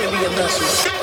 Cerca.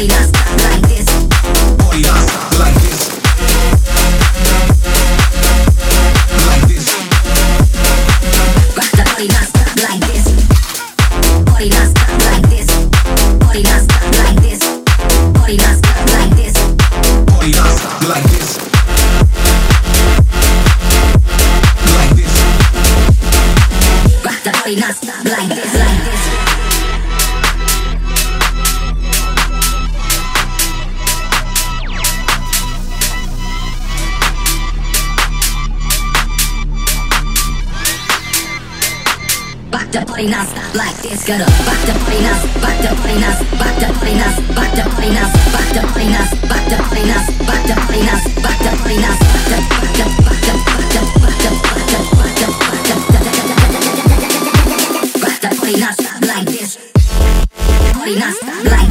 bailar. party nuts like this girl. Back the party nuts, back the party nuts, back the party nuts, back the party nuts, back the party nuts, back the party nuts, back the party nuts, back the party nuts, back the back the back the back the back the back the back the back the back the party nuts like this. Party nuts like